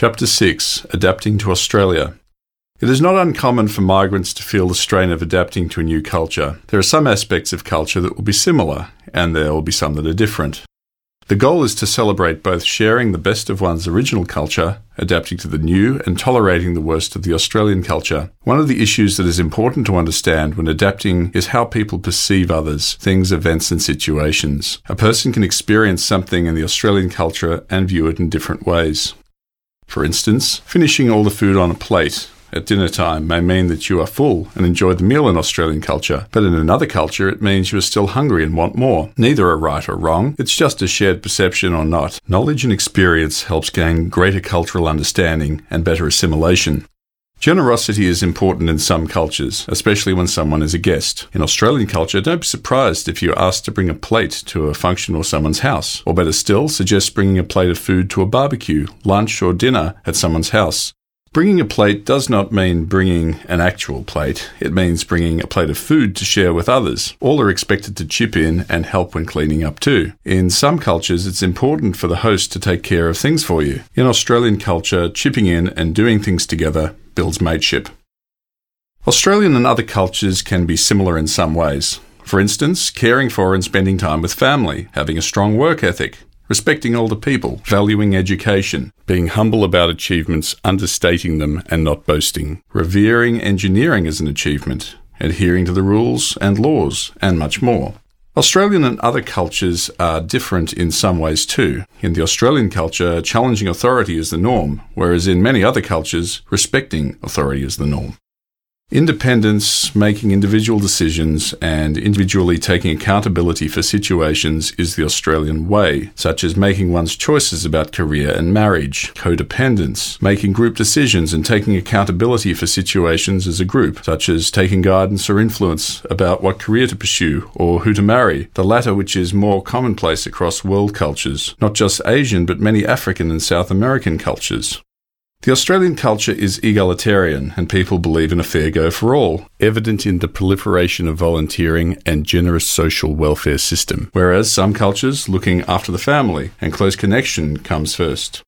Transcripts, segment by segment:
Chapter 6 Adapting to Australia. It is not uncommon for migrants to feel the strain of adapting to a new culture. There are some aspects of culture that will be similar, and there will be some that are different. The goal is to celebrate both sharing the best of one's original culture, adapting to the new, and tolerating the worst of the Australian culture. One of the issues that is important to understand when adapting is how people perceive others, things, events, and situations. A person can experience something in the Australian culture and view it in different ways. For instance, finishing all the food on a plate at dinner time may mean that you are full and enjoy the meal in Australian culture, but in another culture it means you are still hungry and want more. Neither are right or wrong, it's just a shared perception or not. Knowledge and experience helps gain greater cultural understanding and better assimilation. Generosity is important in some cultures, especially when someone is a guest. In Australian culture, don't be surprised if you're asked to bring a plate to a function or someone's house. Or better still, suggest bringing a plate of food to a barbecue, lunch, or dinner at someone's house. Bringing a plate does not mean bringing an actual plate. It means bringing a plate of food to share with others. All are expected to chip in and help when cleaning up too. In some cultures, it's important for the host to take care of things for you. In Australian culture, chipping in and doing things together builds mateship. Australian and other cultures can be similar in some ways. For instance, caring for and spending time with family, having a strong work ethic, respecting older people, valuing education, being humble about achievements, understating them and not boasting, revering engineering as an achievement, adhering to the rules and laws, and much more. Australian and other cultures are different in some ways too. In the Australian culture, challenging authority is the norm, whereas in many other cultures, respecting authority is the norm. Independence, making individual decisions, and individually taking accountability for situations is the Australian way, such as making one's choices about career and marriage, codependence, making group decisions and taking accountability for situations as a group, such as taking guidance or influence about what career to pursue or who to marry, the latter which is more commonplace across world cultures, not just Asian but many African and South American cultures. The Australian culture is egalitarian and people believe in a fair go for all, evident in the proliferation of volunteering and generous social welfare system, whereas some cultures looking after the family and close connection comes first.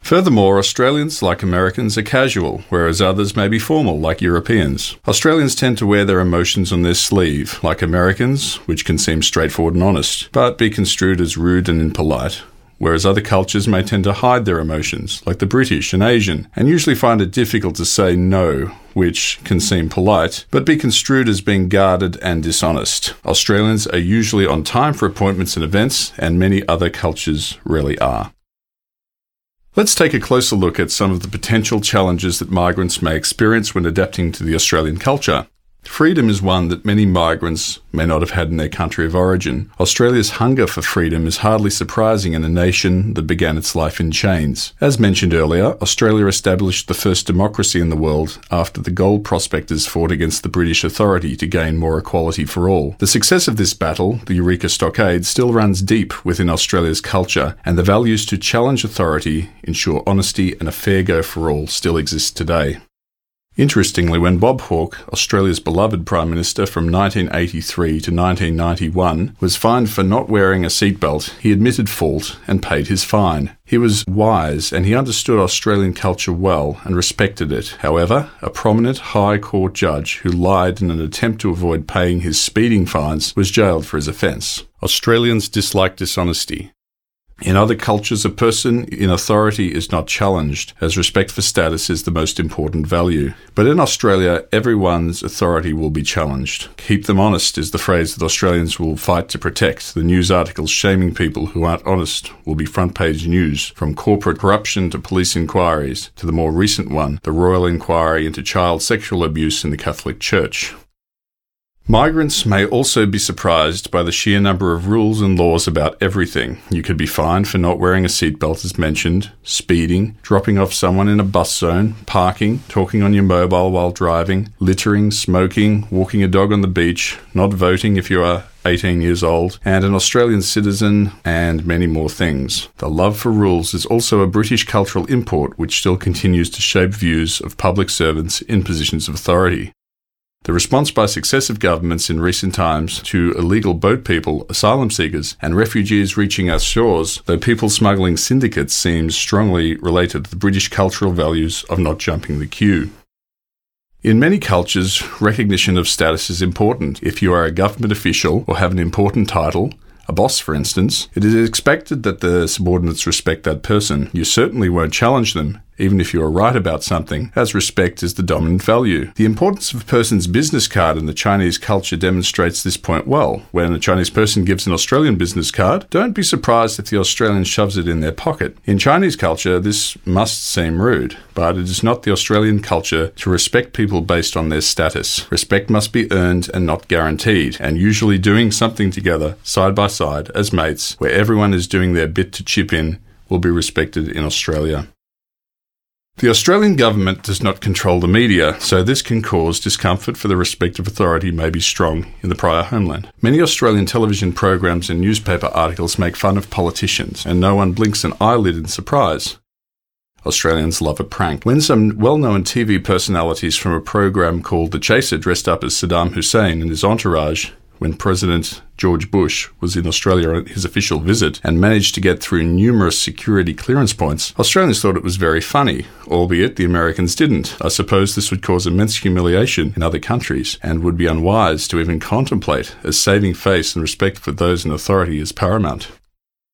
Furthermore, Australians, like Americans, are casual, whereas others may be formal, like Europeans. Australians tend to wear their emotions on their sleeve, like Americans, which can seem straightforward and honest, but be construed as rude and impolite, whereas other cultures may tend to hide their emotions, like the British and Asian, and usually find it difficult to say no, which can seem polite, but be construed as being guarded and dishonest. Australians are usually on time for appointments and events, and many other cultures rarely are. Let's take a closer look at some of the potential challenges that migrants may experience when adapting to the Australian culture. Freedom is one that many migrants may not have had in their country of origin. Australia's hunger for freedom is hardly surprising in a nation that began its life in chains. As mentioned earlier, Australia established the first democracy in the world after the gold prospectors fought against the British authority to gain more equality for all. The success of this battle, the Eureka Stockade, still runs deep within Australia's culture, and the values to challenge authority, ensure honesty, and a fair go for all still exist today. Interestingly, when Bob Hawke, Australia's beloved Prime Minister from 1983 to 1991, was fined for not wearing a seatbelt, he admitted fault and paid his fine. He was wise and he understood Australian culture well and respected it. However, a prominent High Court judge who lied in an attempt to avoid paying his speeding fines was jailed for his offence. Australians dislike dishonesty. In other cultures, a person in authority is not challenged, as respect for status is the most important value. But in Australia, everyone's authority will be challenged. Keep them honest is the phrase that Australians will fight to protect. The news articles shaming people who aren't honest will be front page news, from corporate corruption to police inquiries, to the more recent one, the Royal Inquiry into child sexual abuse in the Catholic Church. Migrants may also be surprised by the sheer number of rules and laws about everything. You could be fined for not wearing a seatbelt, as mentioned, speeding, dropping off someone in a bus zone, parking, talking on your mobile while driving, littering, smoking, walking a dog on the beach, not voting if you are 18 years old, and an Australian citizen, and many more things. The love for rules is also a British cultural import which still continues to shape views of public servants in positions of authority. The response by successive governments in recent times to illegal boat people, asylum seekers, and refugees reaching our shores, though people smuggling syndicates seems strongly related to the British cultural values of not jumping the queue. In many cultures, recognition of status is important. If you are a government official or have an important title, a boss, for instance, it is expected that the subordinates respect that person. You certainly won't challenge them, even if you are right about something, as respect is the dominant value. The importance of a person's business card in the Chinese culture demonstrates this point well. When a Chinese person gives an Australian business card, don't be surprised if the Australian shoves it in their pocket. In Chinese culture, this must seem rude, but it is not the Australian culture to respect people based on their status. Respect must be earned and not guaranteed, and usually doing something together, side by side, as mates, where everyone is doing their bit to chip in, will be respected in Australia. The Australian government does not control the media, so this can cause discomfort for the respective authority may be strong in the prior homeland. Many Australian television programs and newspaper articles make fun of politicians, and no one blinks an eyelid in surprise. Australians love a prank. When some well known TV personalities from a program called The Chaser dressed up as Saddam Hussein and his entourage when President George Bush was in Australia on his official visit and managed to get through numerous security clearance points, Australians thought it was very funny, albeit the Americans didn't. I suppose this would cause immense humiliation in other countries and would be unwise to even contemplate, as saving face and respect for those in authority is paramount.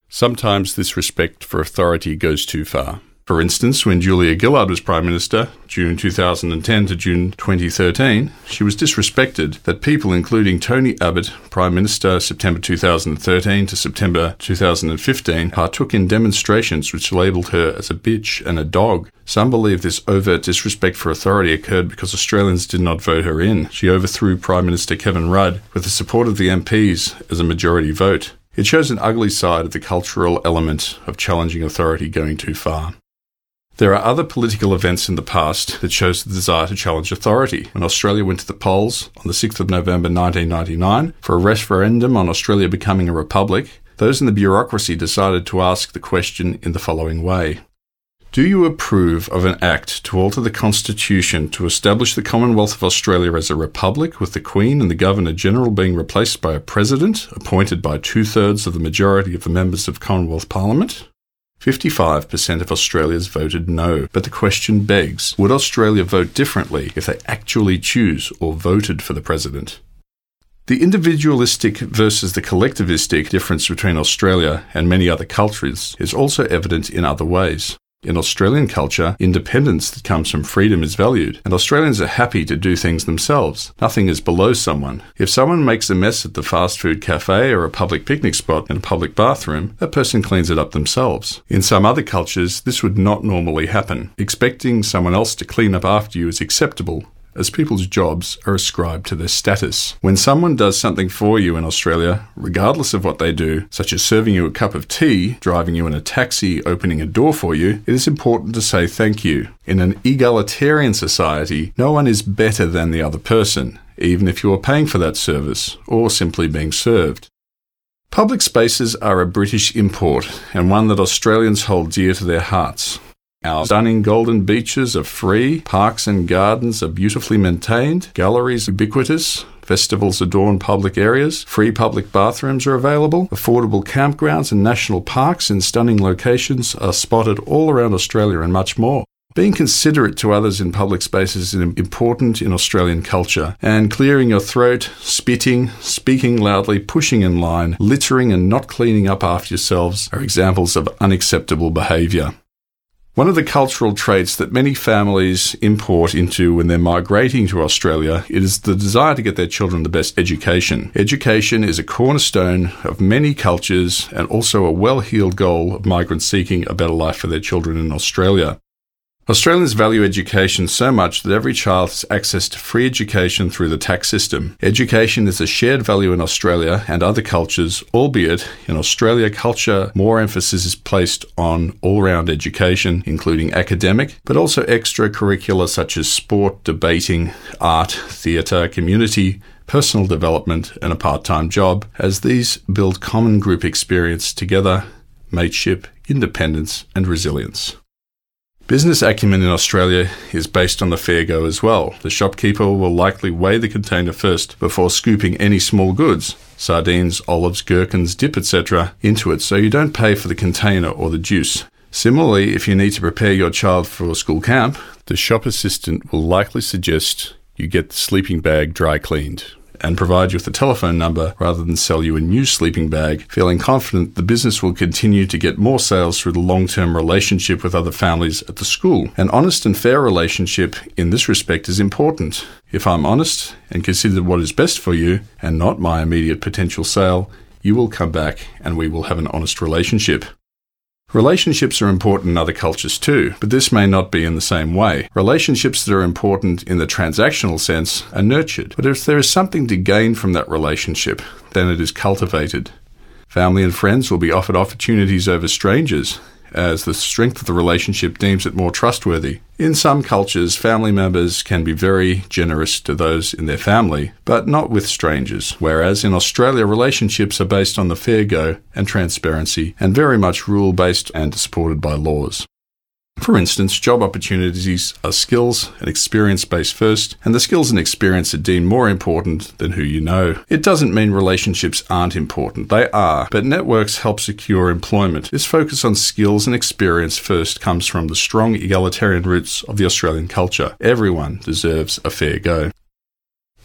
Sometimes this respect for authority goes too far. For instance, when Julia Gillard was Prime Minister, June 2010 to June 2013, she was disrespected that people, including Tony Abbott, Prime Minister September 2013 to September 2015, partook in demonstrations which labelled her as a bitch and a dog. Some believe this overt disrespect for authority occurred because Australians did not vote her in. She overthrew Prime Minister Kevin Rudd with the support of the MPs as a majority vote. It shows an ugly side of the cultural element of challenging authority going too far. There are other political events in the past that shows the desire to challenge authority. When Australia went to the polls on the 6th of November 1999 for a referendum on Australia becoming a republic, those in the bureaucracy decided to ask the question in the following way. Do you approve of an act to alter the Constitution to establish the Commonwealth of Australia as a republic with the Queen and the Governor General being replaced by a President appointed by two thirds of the majority of the members of Commonwealth Parliament? 55% of Australians voted no. But the question begs would Australia vote differently if they actually choose or voted for the president? The individualistic versus the collectivistic difference between Australia and many other countries is also evident in other ways. In Australian culture, independence that comes from freedom is valued, and Australians are happy to do things themselves. Nothing is below someone. If someone makes a mess at the fast food cafe or a public picnic spot in a public bathroom, that person cleans it up themselves. In some other cultures, this would not normally happen. Expecting someone else to clean up after you is acceptable, as people's jobs are ascribed to their status. When someone does something for you in Australia, regardless of what they do, such as serving you a cup of tea, driving you in a taxi, opening a door for you, it is important to say thank you. In an egalitarian society, no one is better than the other person, even if you are paying for that service or simply being served. Public spaces are a British import and one that Australians hold dear to their hearts. Our stunning golden beaches are free, parks and gardens are beautifully maintained, galleries ubiquitous, festivals adorn public areas, free public bathrooms are available, affordable campgrounds and national parks in stunning locations are spotted all around Australia and much more. Being considerate to others in public spaces is important in Australian culture, and clearing your throat, spitting, speaking loudly, pushing in line, littering, and not cleaning up after yourselves are examples of unacceptable behaviour. One of the cultural traits that many families import into when they're migrating to Australia is the desire to get their children the best education. Education is a cornerstone of many cultures and also a well heeled goal of migrants seeking a better life for their children in Australia. Australians value education so much that every child has access to free education through the tax system. Education is a shared value in Australia and other cultures, albeit in Australia, culture more emphasis is placed on all round education, including academic, but also extracurricular such as sport, debating, art, theatre, community, personal development, and a part time job, as these build common group experience together, mateship, independence, and resilience. Business acumen in Australia is based on the fair go as well. The shopkeeper will likely weigh the container first before scooping any small goods, sardines, olives, gherkins, dip, etc., into it so you don't pay for the container or the juice. Similarly, if you need to prepare your child for a school camp, the shop assistant will likely suggest you get the sleeping bag dry cleaned and provide you with a telephone number rather than sell you a new sleeping bag, feeling confident the business will continue to get more sales through the long term relationship with other families at the school. An honest and fair relationship in this respect is important. If I'm honest and consider what is best for you and not my immediate potential sale, you will come back and we will have an honest relationship. Relationships are important in other cultures too, but this may not be in the same way. Relationships that are important in the transactional sense are nurtured, but if there is something to gain from that relationship, then it is cultivated. Family and friends will be offered opportunities over strangers, as the strength of the relationship deems it more trustworthy. In some cultures, family members can be very generous to those in their family, but not with strangers, whereas in Australia, relationships are based on the fair go and transparency, and very much rule based and supported by laws. For instance, job opportunities are skills and experience based first, and the skills and experience are deemed more important than who you know. It doesn't mean relationships aren't important, they are, but networks help secure employment. This focus on skills and experience first comes from the strong egalitarian roots of the Australian culture. Everyone deserves a fair go.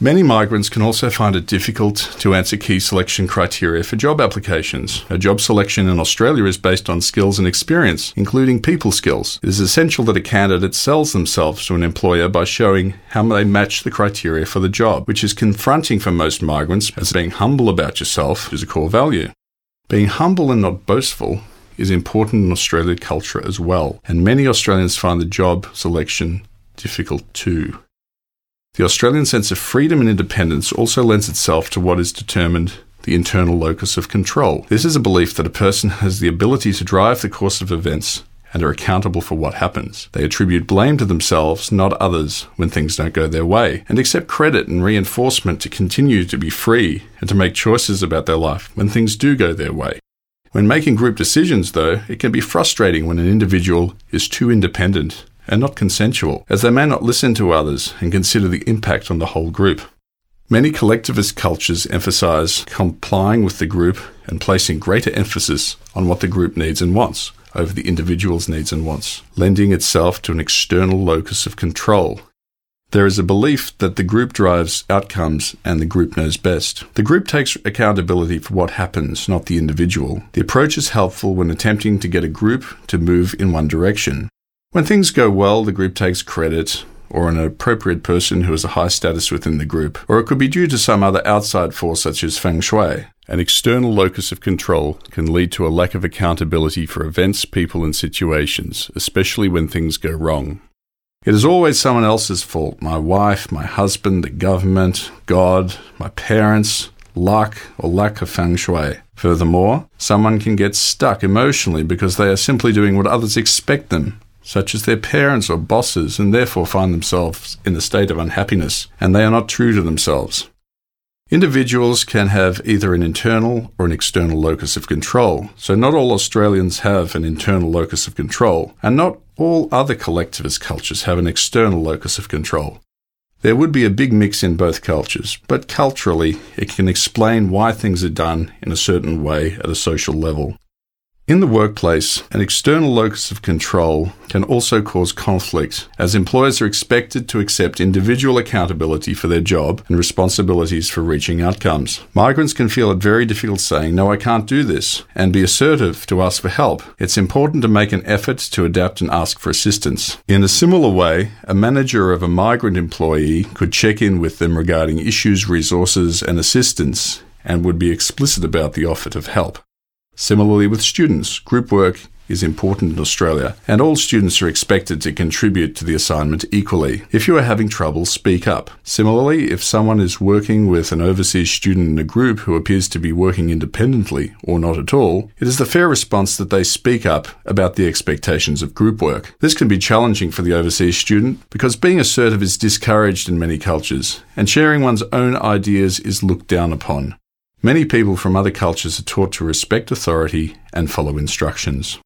Many migrants can also find it difficult to answer key selection criteria for job applications. A job selection in Australia is based on skills and experience, including people skills. It is essential that a candidate sells themselves to an employer by showing how they match the criteria for the job, which is confronting for most migrants as being humble about yourself is a core value. Being humble and not boastful is important in Australian culture as well, and many Australians find the job selection difficult too. The Australian sense of freedom and independence also lends itself to what is determined the internal locus of control. This is a belief that a person has the ability to drive the course of events and are accountable for what happens. They attribute blame to themselves, not others, when things don't go their way, and accept credit and reinforcement to continue to be free and to make choices about their life when things do go their way. When making group decisions, though, it can be frustrating when an individual is too independent and not consensual, as they may not listen to others and consider the impact on the whole group. Many collectivist cultures emphasize complying with the group and placing greater emphasis on what the group needs and wants over the individual's needs and wants, lending itself to an external locus of control. There is a belief that the group drives outcomes and the group knows best. The group takes accountability for what happens, not the individual. The approach is helpful when attempting to get a group to move in one direction. When things go well, the group takes credit, or an appropriate person who has a high status within the group, or it could be due to some other outside force such as feng shui. An external locus of control can lead to a lack of accountability for events, people, and situations, especially when things go wrong. It is always someone else's fault my wife, my husband, the government, God, my parents, luck, or lack of feng shui. Furthermore, someone can get stuck emotionally because they are simply doing what others expect them such as their parents or bosses, and therefore find themselves in a state of unhappiness, and they are not true to themselves. Individuals can have either an internal or an external locus of control, so not all Australians have an internal locus of control, and not all other collectivist cultures have an external locus of control. There would be a big mix in both cultures, but culturally it can explain why things are done in a certain way at a social level. In the workplace, an external locus of control can also cause conflict, as employers are expected to accept individual accountability for their job and responsibilities for reaching outcomes. Migrants can feel it very difficult saying, No, I can't do this, and be assertive to ask for help. It's important to make an effort to adapt and ask for assistance. In a similar way, a manager of a migrant employee could check in with them regarding issues, resources, and assistance and would be explicit about the offer of help. Similarly, with students, group work is important in Australia, and all students are expected to contribute to the assignment equally. If you are having trouble, speak up. Similarly, if someone is working with an overseas student in a group who appears to be working independently or not at all, it is the fair response that they speak up about the expectations of group work. This can be challenging for the overseas student because being assertive is discouraged in many cultures, and sharing one's own ideas is looked down upon. Many people from other cultures are taught to respect authority and follow instructions.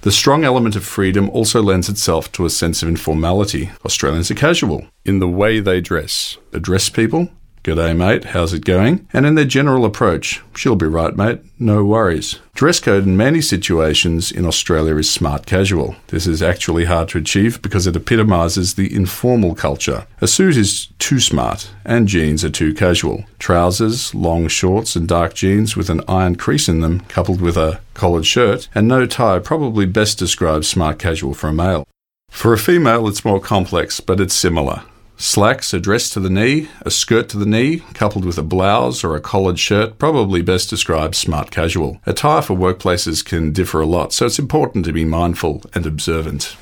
The strong element of freedom also lends itself to a sense of informality. Australians are casual in the way they dress. Address people, G'day, mate, how's it going? And in their general approach, she'll be right, mate, no worries. Dress code in many situations in Australia is smart casual. This is actually hard to achieve because it epitomises the informal culture. A suit is too smart, and jeans are too casual. Trousers, long shorts, and dark jeans with an iron crease in them, coupled with a collared shirt, and no tie probably best describes smart casual for a male. For a female, it's more complex, but it's similar. Slacks are dressed to the knee, a skirt to the knee, coupled with a blouse or a collared shirt, probably best describes smart casual. Attire for workplaces can differ a lot, so it's important to be mindful and observant.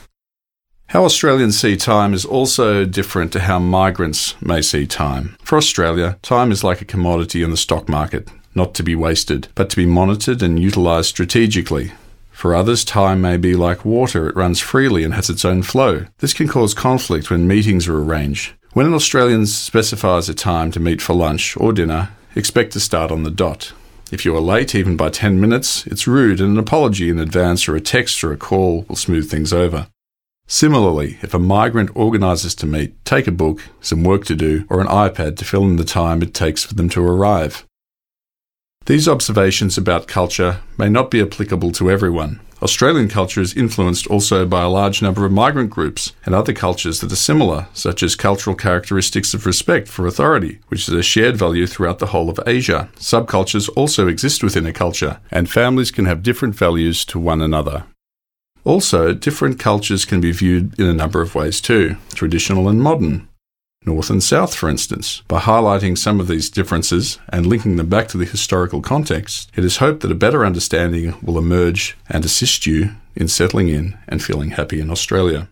How Australians see time is also different to how migrants may see time. For Australia, time is like a commodity in the stock market, not to be wasted, but to be monitored and utilised strategically. For others, time may be like water, it runs freely and has its own flow. This can cause conflict when meetings are arranged. When an Australian specifies a time to meet for lunch or dinner, expect to start on the dot. If you are late, even by 10 minutes, it's rude and an apology in advance or a text or a call will smooth things over. Similarly, if a migrant organises to meet, take a book, some work to do, or an iPad to fill in the time it takes for them to arrive. These observations about culture may not be applicable to everyone. Australian culture is influenced also by a large number of migrant groups and other cultures that are similar, such as cultural characteristics of respect for authority, which is a shared value throughout the whole of Asia. Subcultures also exist within a culture, and families can have different values to one another. Also, different cultures can be viewed in a number of ways too traditional and modern. North and South, for instance. By highlighting some of these differences and linking them back to the historical context, it is hoped that a better understanding will emerge and assist you in settling in and feeling happy in Australia.